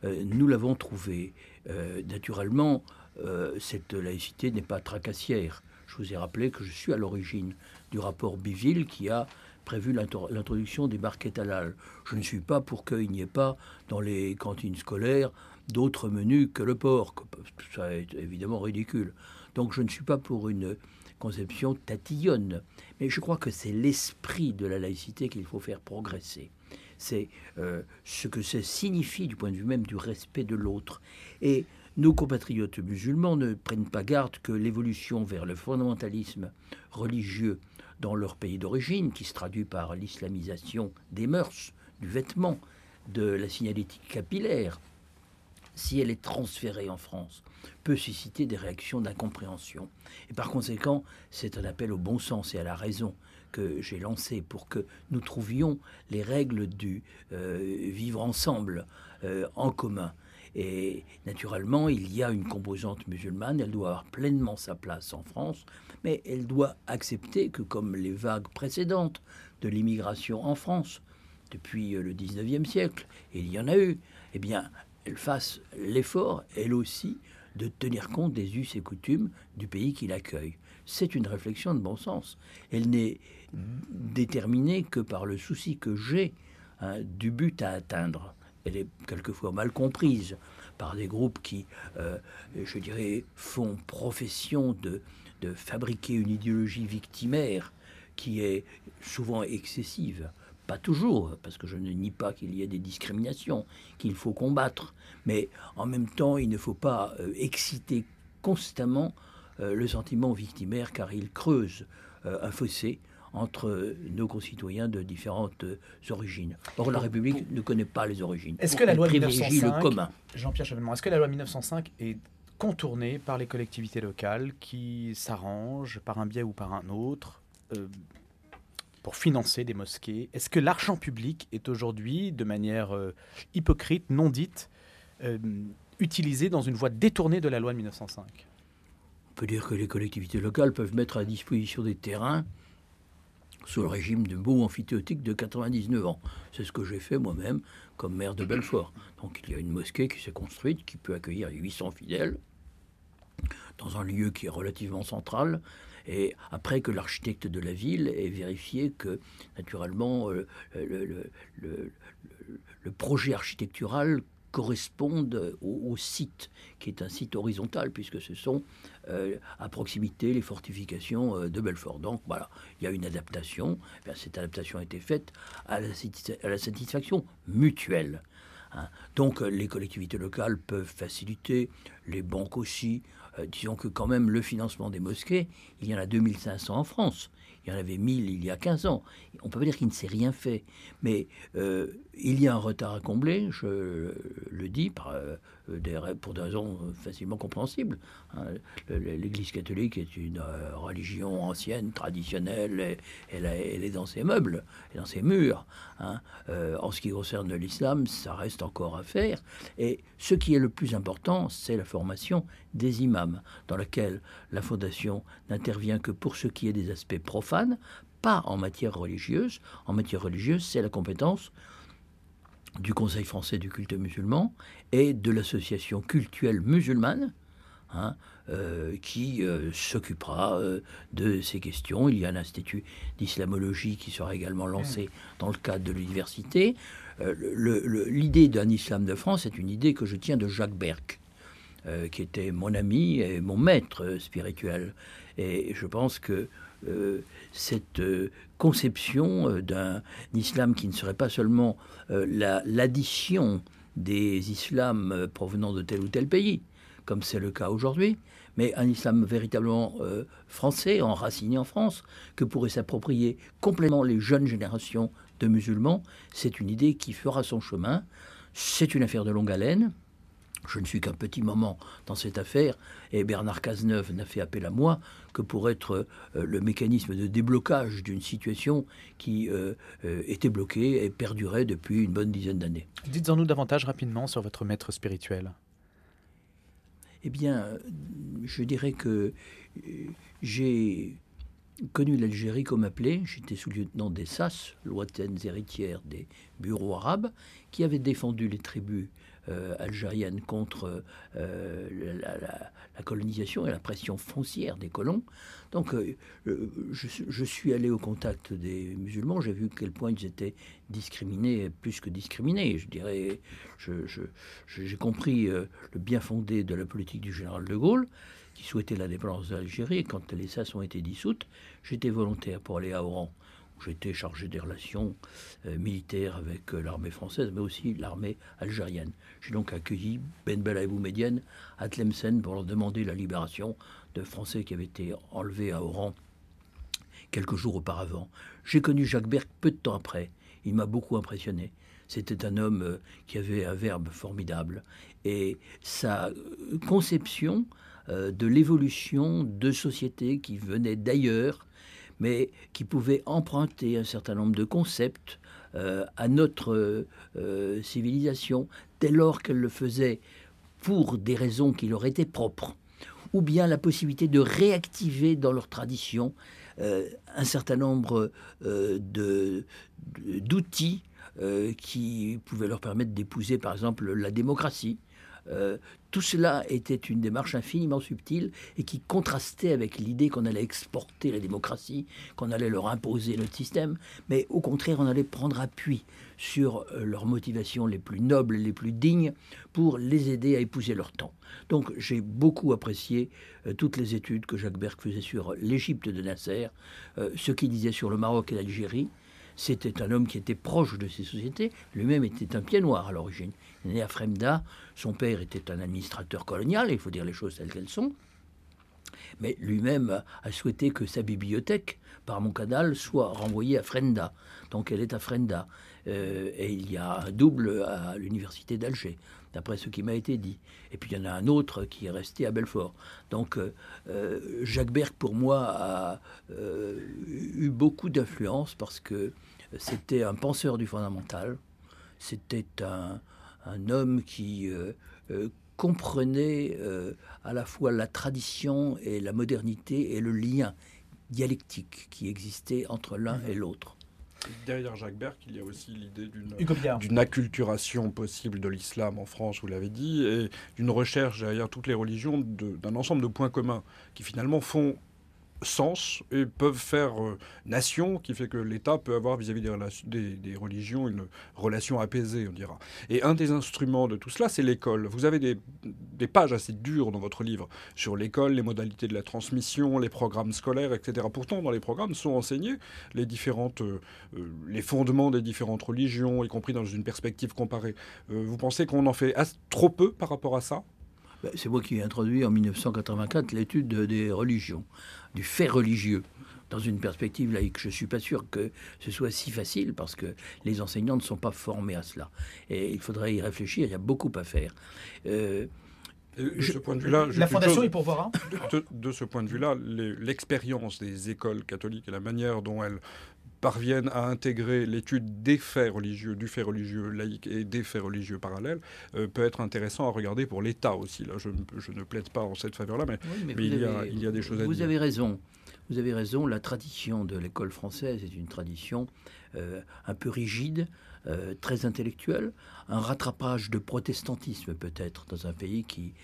euh, nous l'avons trouvé. Euh, naturellement, euh, cette laïcité n'est pas tracassière. Je vous ai rappelé que je suis à l'origine du rapport Biville qui a prévu l'introduction des barquettes halal. Je ne suis pas pour qu'il n'y ait pas dans les cantines scolaires d'autres menus que le porc. Ça est évidemment ridicule. Donc je ne suis pas pour une conception tatillonne. Mais je crois que c'est l'esprit de la laïcité qu'il faut faire progresser. C'est euh, ce que ça signifie du point de vue même du respect de l'autre. Et nos compatriotes musulmans ne prennent pas garde que l'évolution vers le fondamentalisme religieux dans leur pays d'origine, qui se traduit par l'islamisation des mœurs, du vêtement, de la signalétique capillaire, si elle est transférée en France, peut susciter des réactions d'incompréhension. Et par conséquent, c'est un appel au bon sens et à la raison que j'ai lancé pour que nous trouvions les règles du euh, vivre ensemble euh, en commun. Et naturellement, il y a une composante musulmane, elle doit avoir pleinement sa place en France, mais elle doit accepter que, comme les vagues précédentes de l'immigration en France, depuis euh, le 19e siècle, il y en a eu, eh bien, elle fasse l'effort, elle aussi, de tenir compte des us et coutumes du pays qui l'accueille. C'est une réflexion de bon sens. Elle n'est déterminée que par le souci que j'ai hein, du but à atteindre elle est quelquefois mal comprise par des groupes qui, euh, je dirais, font profession de, de fabriquer une idéologie victimaire qui est souvent excessive. Pas toujours, parce que je ne nie pas qu'il y ait des discriminations qu'il faut combattre, mais en même temps, il ne faut pas euh, exciter constamment euh, le sentiment victimaire car il creuse un fossé entre nos concitoyens de différentes origines. Or, la République ne connaît pas les origines. Est-ce que la loi 1905, commun Jean-Pierre Chevènement, est-ce que la loi 1905 est contournée par les collectivités locales qui s'arrangent par un biais ou par un autre euh, pour financer des mosquées? Est-ce que l'argent public est aujourd'hui, de manière euh, hypocrite, non dite, euh, utilisé dans une voie détournée de la loi de 1905 On peut dire que les collectivités locales peuvent mettre à disposition des terrains sous le régime de beau amphithéotique de 99 ans. C'est ce que j'ai fait moi-même comme maire de Belfort. Donc il y a une mosquée qui s'est construite, qui peut accueillir 800 fidèles, dans un lieu qui est relativement central. Et après que l'architecte de la ville ait vérifié que, naturellement, euh, le projet architectural correspondent au, site, qui est un site horizontal, puisque ce sont euh, à proximité les fortifications euh, de Belfort. Donc voilà, il y a une adaptation. Eh cette adaptation a été faite à la, satisfaction mutuelle. Hein. Donc les collectivités locales peuvent faciliter, les banques aussi. Euh, disons que quand même le financement des mosquées, il y en a 2500 en France. Il y en avait 1000 il y a 15 ans. On peut pas dire qu'il ne s'est rien fait. Mais euh, il y a un retard à combler, je le dis euh, pour des raisons facilement compréhensibles. Hein. L'Église catholique est une religion ancienne, traditionnelle, elle, est dans ses meubles, et dans ses murs. Hein. en ce qui concerne l'islam, ça reste encore à faire. Et ce qui est le plus important, c'est la formation des imams, dans laquelle la Fondation n'intervient que pour ce qui est des aspects profanes, pas en matière religieuse. En matière religieuse, c'est la compétence du Conseil français du culte musulman et de l'association cultuelle musulmane, hein, euh, qui euh, s'occupera euh, de ces questions. Il y a un institut d'islamologie qui sera également lancé dans le cadre de l'université. L'idée d'un islam de France est une idée que je tiens de Jacques Berck, qui était mon ami et mon maître spirituel. Et je pense que cette euh, conception euh, d'un islam qui ne serait pas seulement l'addition des islams provenant de tel ou tel pays, comme c'est le cas aujourd'hui, mais un islam véritablement français, enraciné en France, que pourraient s'approprier complètement les jeunes générations de musulmans, c'est une idée qui fera son chemin. C'est une affaire de longue haleine. Je ne suis qu'un petit moment dans cette affaire et Bernard Cazeneuve n'a fait appel à moi que pour être euh, le mécanisme de déblocage d'une situation qui euh, euh, était bloquée et perdurait depuis une bonne dizaine d'années. Dites-en nous davantage rapidement sur votre maître spirituel. Eh bien, je dirais que j'ai connu l'Algérie comme appelé. J'étais sous-lieutenant des SAS, lointaines héritières des bureaux arabes, qui avaient défendu les tribus algérienne contre euh, la, colonisation et la pression foncière des colons. Donc euh, je, suis allé au contact des musulmans, j'ai vu quel point ils étaient discriminés, plus que discriminés. Je dirais, j'ai compris le bien fondé de la politique du général de Gaulle qui souhaitait l'indépendance de l'Algérie. Quand les SAS ont été dissoutes, j'étais volontaire pour aller à Oran J'étais chargé des relations euh, militaires avec euh, l'armée française, mais aussi l'armée algérienne. J'ai donc accueilli Ben Bella et à Tlemcen pour leur demander la libération de Français qui avaient été enlevés à Oran quelques jours auparavant. J'ai connu Jacques Berck peu de temps après. Il m'a beaucoup impressionné. C'était un homme euh, qui avait un verbe formidable. Et sa conception de l'évolution de sociétés qui venaient d'ailleurs mais qui pouvait emprunter un certain nombre de concepts euh, à notre euh, civilisation, dès lors qu'elle le faisait pour des raisons qui leur étaient propres, ou bien la possibilité de réactiver dans leur tradition euh, un certain nombre d'outils qui pouvaient leur permettre d'épouser, par exemple, la démocratie, euh, tout cela était une démarche infiniment subtile et qui contrastait avec l'idée qu'on allait exporter la démocratie, qu'on allait leur imposer notre système, mais au contraire, on allait prendre appui sur euh, leurs motivations les plus nobles, les plus dignes, pour les aider à épouser leur temps. Donc j'ai beaucoup apprécié euh, toutes les études que Jacques Berck faisait sur l'Égypte de Nasser, ce qu'il disait sur le Maroc et l'Algérie, c'était un homme qui était proche de ces sociétés. Lui-même était un pied noir à l'origine. Né à Fremda. Son père était un administrateur colonial, il faut dire les choses telles qu'elles sont. Mais lui-même a souhaité que sa bibliothèque, par mon canal, soit renvoyée à Frenda. Donc elle est à Frenda. Euh, et il y a un double à l'université d'Alger, d'après ce qui m'a été dit. Et puis il y en a un autre qui est resté à Belfort. Donc euh, euh, Jacques Berck, pour moi, a eu beaucoup d'influence parce que c'était un penseur du fondamental. C'était un, homme qui comprenait à la fois la tradition et la modernité et le lien dialectique qui existait entre l'un mmh. et l'autre. Derrière Jacques Berck, il y a aussi l'idée d'une acculturation possible de l'islam en France, vous l'avez dit, et d'une recherche derrière toutes les religions d'un ensemble de points communs qui finalement font sens et peuvent faire euh, nation, qui fait que l'État peut avoir vis-à-vis des, des, religions une relation apaisée, on dira. Et un des instruments de tout cela, c'est l'école. Vous avez des, des, pages assez dures dans votre livre sur l'école, les modalités de la transmission, les programmes scolaires, etc. Pourtant, dans les programmes sont enseignés les différentes, euh, euh, les fondements des différentes religions, y compris dans une perspective comparée. vous pensez qu'on en fait trop peu par rapport à ça? Ben, c'est moi qui ai introduit en 1984 l'étude des religions du fait religieux. dans une perspective laïque. Je ne suis pas sûr que ce soit si facile parce que les enseignants ne sont pas formés à cela. Et il faudrait y réfléchir, il y a beaucoup à faire. Euh, de ce point de vue-là, la fondation est pour voir. De, de, ce point de vue-là, l'expérience des écoles catholiques et la manière dont elles parviennent à intégrer l'étude des faits religieux, du fait religieux laïque et des faits religieux parallèles, euh, peut être intéressant à regarder pour l'État aussi. Là, je, ne plaide pas en cette faveur-là, mais, il, y a, il, y a, des choses à dire. Vous avez raison. Vous avez raison, la tradition de l'école française est une tradition euh, un peu rigide, euh, très intellectuelle, un rattrapage de protestantisme peut-être dans un pays qui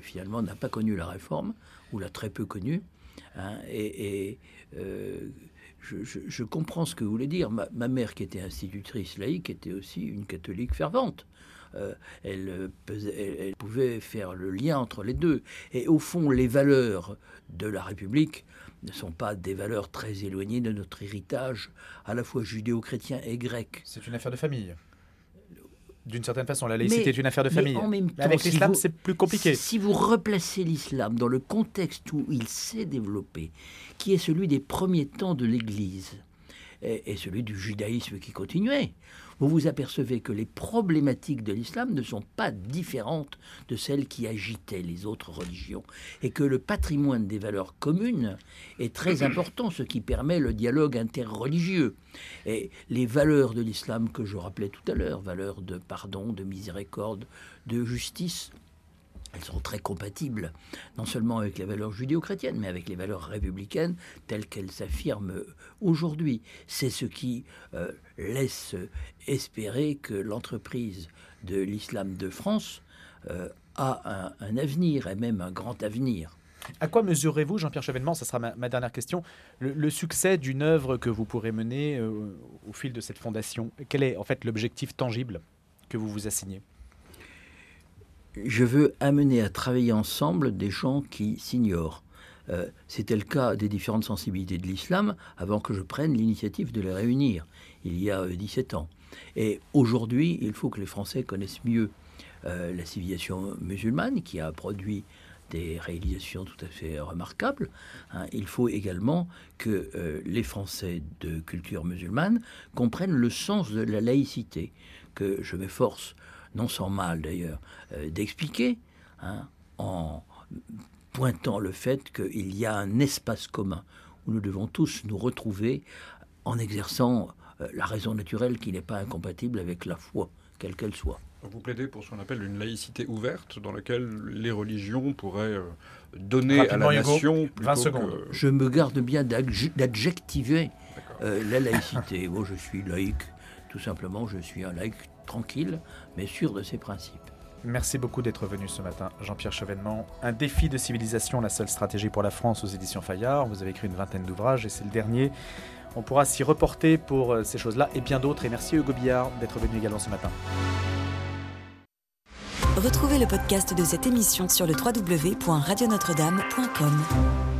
finalement n'a pas connu la réforme, ou l'a très peu connue. Hein, et, je, comprends ce que vous voulez dire. Ma, mère, qui était institutrice laïque, était aussi une catholique fervente. Euh, elle, elle, pouvait faire le lien entre les deux. Et au fond, les valeurs de la République ne sont pas des valeurs très éloignées de notre héritage, à la fois judéo-chrétien et grec. C'est une affaire de famille. D'une certaine façon, la laïcité est une affaire de famille. Mais en même temps, avec l'islam, c'est plus compliqué. Si vous replacez l'islam dans le contexte où il s'est développé, qui est celui des premiers temps de l'Église, et, celui du judaïsme qui continuait, vous vous apercevez que les problématiques de l'islam ne sont pas différentes de celles qui agitaient les autres religions, et que le patrimoine des valeurs communes est très important, ce qui permet le dialogue interreligieux. Et les valeurs de l'islam que je rappelais tout à l'heure, valeurs de pardon, de miséricorde, de justice, elles sont très compatibles, non seulement avec les valeurs judéo-chrétiennes, mais avec les valeurs républicaines telles qu'elles s'affirment aujourd'hui. C'est ce qui euh, laisse espérer que l'entreprise de l'islam de France euh, a un, avenir, et même un grand avenir. À quoi mesurez-vous, Jean-Pierre Chevènement, ça sera ma, dernière question, le, succès d'une œuvre que vous pourrez mener euh, au fil de cette fondation? Quel est en fait l'objectif tangible que vous vous assignez? Je veux amener à travailler ensemble des gens qui s'ignorent. Euh, c'était le cas des différentes sensibilités de l'islam avant que je prenne l'initiative de les réunir, il y a 17 euh, ans. Et aujourd'hui, il faut que les Français connaissent mieux euh, la civilisation musulmane qui a produit des réalisations tout à fait remarquables. Hein. Il faut également que les Français de culture musulmane comprennent le sens de la laïcité, que je m'efforce non sans mal d'ailleurs, euh, d'expliquer, hein, en pointant le fait qu'il y a un espace commun où nous devons tous nous retrouver en exerçant euh, la raison naturelle qui n'est pas incompatible avec la foi, quelle qu'elle soit. Vous plaidez pour ce qu'on appelle une laïcité ouverte, dans laquelle les religions pourraient euh, donner à la nation. 20 secondes. Je me garde bien d'adjectiver la laïcité. Moi, je suis laïque, tout simplement, je suis un laïque tranquille, mais sûr de ses principes. Merci beaucoup d'être venu ce matin, Jean-Pierre Chevènement. Un défi de civilisation, la seule stratégie pour la France aux éditions Fayard. Vous avez écrit une vingtaine d'ouvrages et c'est le dernier. On pourra s'y reporter pour euh, ces choses-là et bien d'autres. Et merci Hugo Billard d'être venu également ce matin. Retrouvez le podcast de cette émission sur le www.radionotre-dame.com.